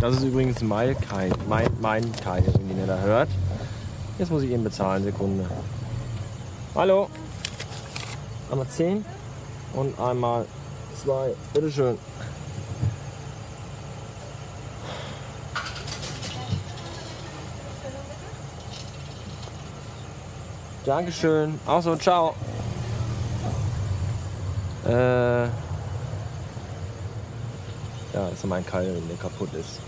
Das ist übrigens mein Keil, mein, mein Keil, den ihr da hört. Jetzt muss ich eben bezahlen, Sekunde. Hallo. Einmal 10 und einmal 2. Bitteschön. Dankeschön. Auch so, ciao. Äh. Ja, ist mein Keil, der kaputt ist.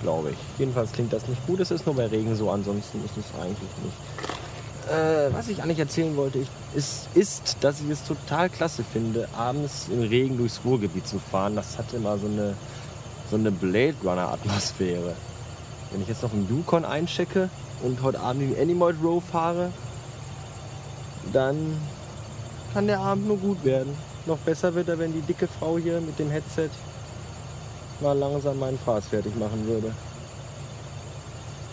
Glaube ich. Jedenfalls klingt das nicht gut. Es ist nur bei Regen so, ansonsten ist es eigentlich nicht. Äh, was ich eigentlich erzählen wollte, ich, ist, ist, dass ich es total klasse finde, abends im Regen durchs Ruhrgebiet zu fahren. Das hat immer so eine, so eine Blade Runner-Atmosphäre. Wenn ich jetzt noch einen Yukon einchecke und heute Abend die Animoid Row fahre, dann kann der Abend nur gut werden. Noch besser wird er, wenn die dicke Frau hier mit dem Headset mal langsam meinen Fraß fertig machen würde.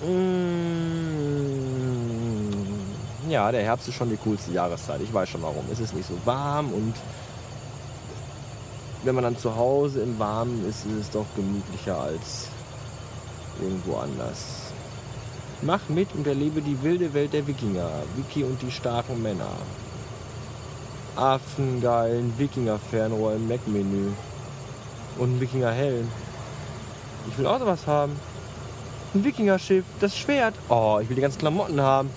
Mm, Ja, der Herbst ist schon die coolste Jahreszeit. Ich weiß schon warum. Es ist nicht so warm und wenn man dann zu Hause im Warmen ist, ist es doch gemütlicher als irgendwo anders. Mach mit und erlebe die wilde Welt der Wikinger. Wiki und die starken Männer. Affengeilen Wikinger-Fernrohr im Mac-Menü. Und ein Wikinger-Helm. Ich will auch sowas haben. Ein Wikinger-Schiff, das Schwert. Oh, ich will die ganzen Klamotten haben.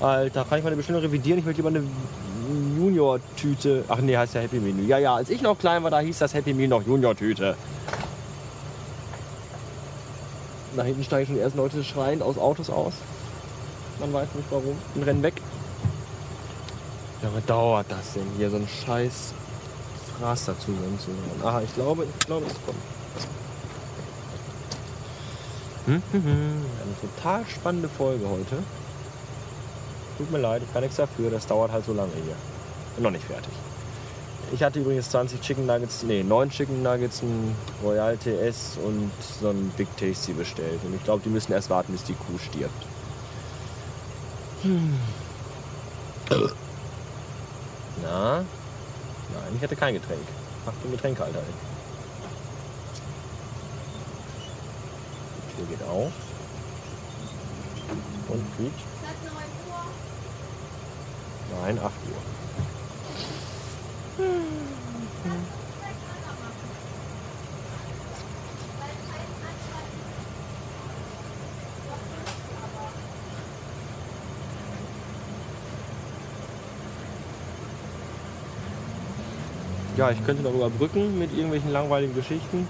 Alter, kann ich meine Bestellung revidieren? Ich möchte lieber eine Junior-Tüte. Ach nee, heißt ja Happy Menü. Ja, ja, als ich noch klein war, da hieß das Happy Meal noch Junior-Tüte. Da hinten steigen schon ersten Leute schreiend aus Autos aus. Man weiß nicht warum. Und rennen weg. Ja, was dauert das denn hier, so ein scheiß Fraß dazu zu hören? Aha, ich glaube, ich glaube, es kommt. Hm, hm, hm. Eine total spannende Folge heute. Tut mir leid, ich kann nichts dafür, das dauert halt so lange hier. Bin noch nicht fertig. Ich hatte übrigens 20 Chicken Nuggets, nee, 9 Chicken Nuggets, ein Royal TS und so ein Big Tasty bestellt. Und ich glaube, die müssen erst warten, bis die Kuh stirbt. Hm. Na? Nein, ich hatte kein Getränk. Mach den Getränkhalter hin. Die Tür geht auf. Und quietscht. Nein, 8 Uhr. Ja, ich könnte noch überbrücken mit irgendwelchen langweiligen Geschichten.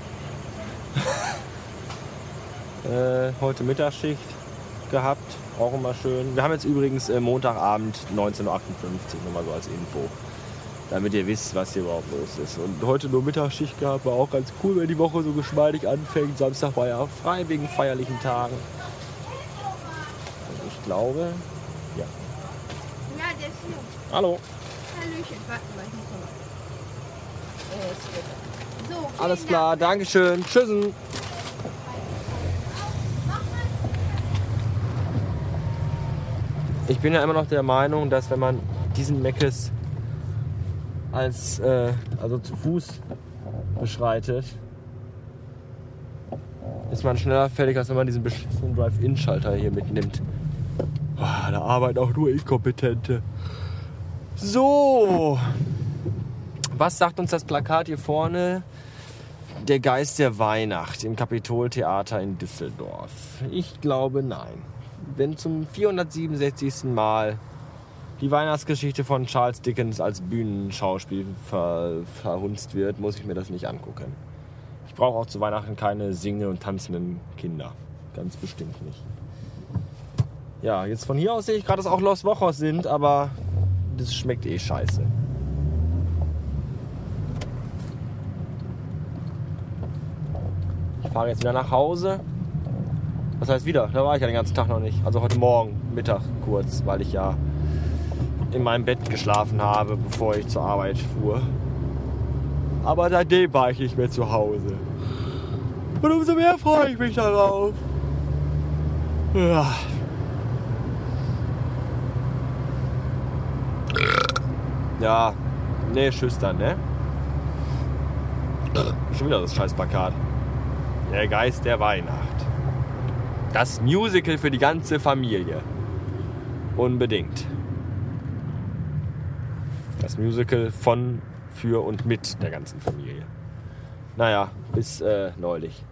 äh, heute Mittagsschicht gehabt, auch immer schön. Wir haben jetzt übrigens äh, Montagabend 19.58 Uhr, nur mal so als Info. Damit ihr wisst, was hier überhaupt los ist. Und heute nur Mittagsschicht gehabt, war auch ganz cool, wenn die Woche so geschmeidig anfängt. Samstag war ja auch frei wegen feierlichen Tagen. Und ich glaube, ja. Ja, der ist hier. Hallo. Hallöchen, warte mal, ich muss noch mal. Äh, So, Alles Dank. klar, Dankeschön. Tschüssen. Ich bin ja immer noch der Meinung, dass wenn man diesen Meckes als äh, also zu Fuß beschreitet, ist man schneller fertig, als wenn man diesen beschissenen Drive-In-Schalter hier mitnimmt. Boah, da arbeiten auch nur Inkompetente. So, was sagt uns das Plakat hier vorne? Der Geist der Weihnacht im Kapitoltheater in Düsseldorf. Ich glaube nein. Wenn zum 467. Mal die Weihnachtsgeschichte von Charles Dickens als Bühnenschauspiel ver verhunzt wird, muss ich mir das nicht angucken. Ich brauche auch zu Weihnachten keine singenden und tanzenden Kinder. Ganz bestimmt nicht. Ja, jetzt von hier aus sehe ich gerade, dass auch Los Wochos sind, aber das schmeckt eh scheiße. Ich fahre jetzt wieder nach Hause. Was heißt wieder? Da war ich ja den ganzen Tag noch nicht. Also heute Morgen, Mittag kurz, weil ich ja in meinem Bett geschlafen habe, bevor ich zur Arbeit fuhr. Aber seitdem war ich nicht mehr zu Hause. Und umso mehr freue ich mich darauf. Ja. Ja, nee, dann, ne? Schon wieder das scheiß Plakat. Der Geist der Weihnacht. Das Musical für die ganze Familie. Unbedingt. Das Musical von, für und mit der ganzen Familie. Naja, bis äh, neulich.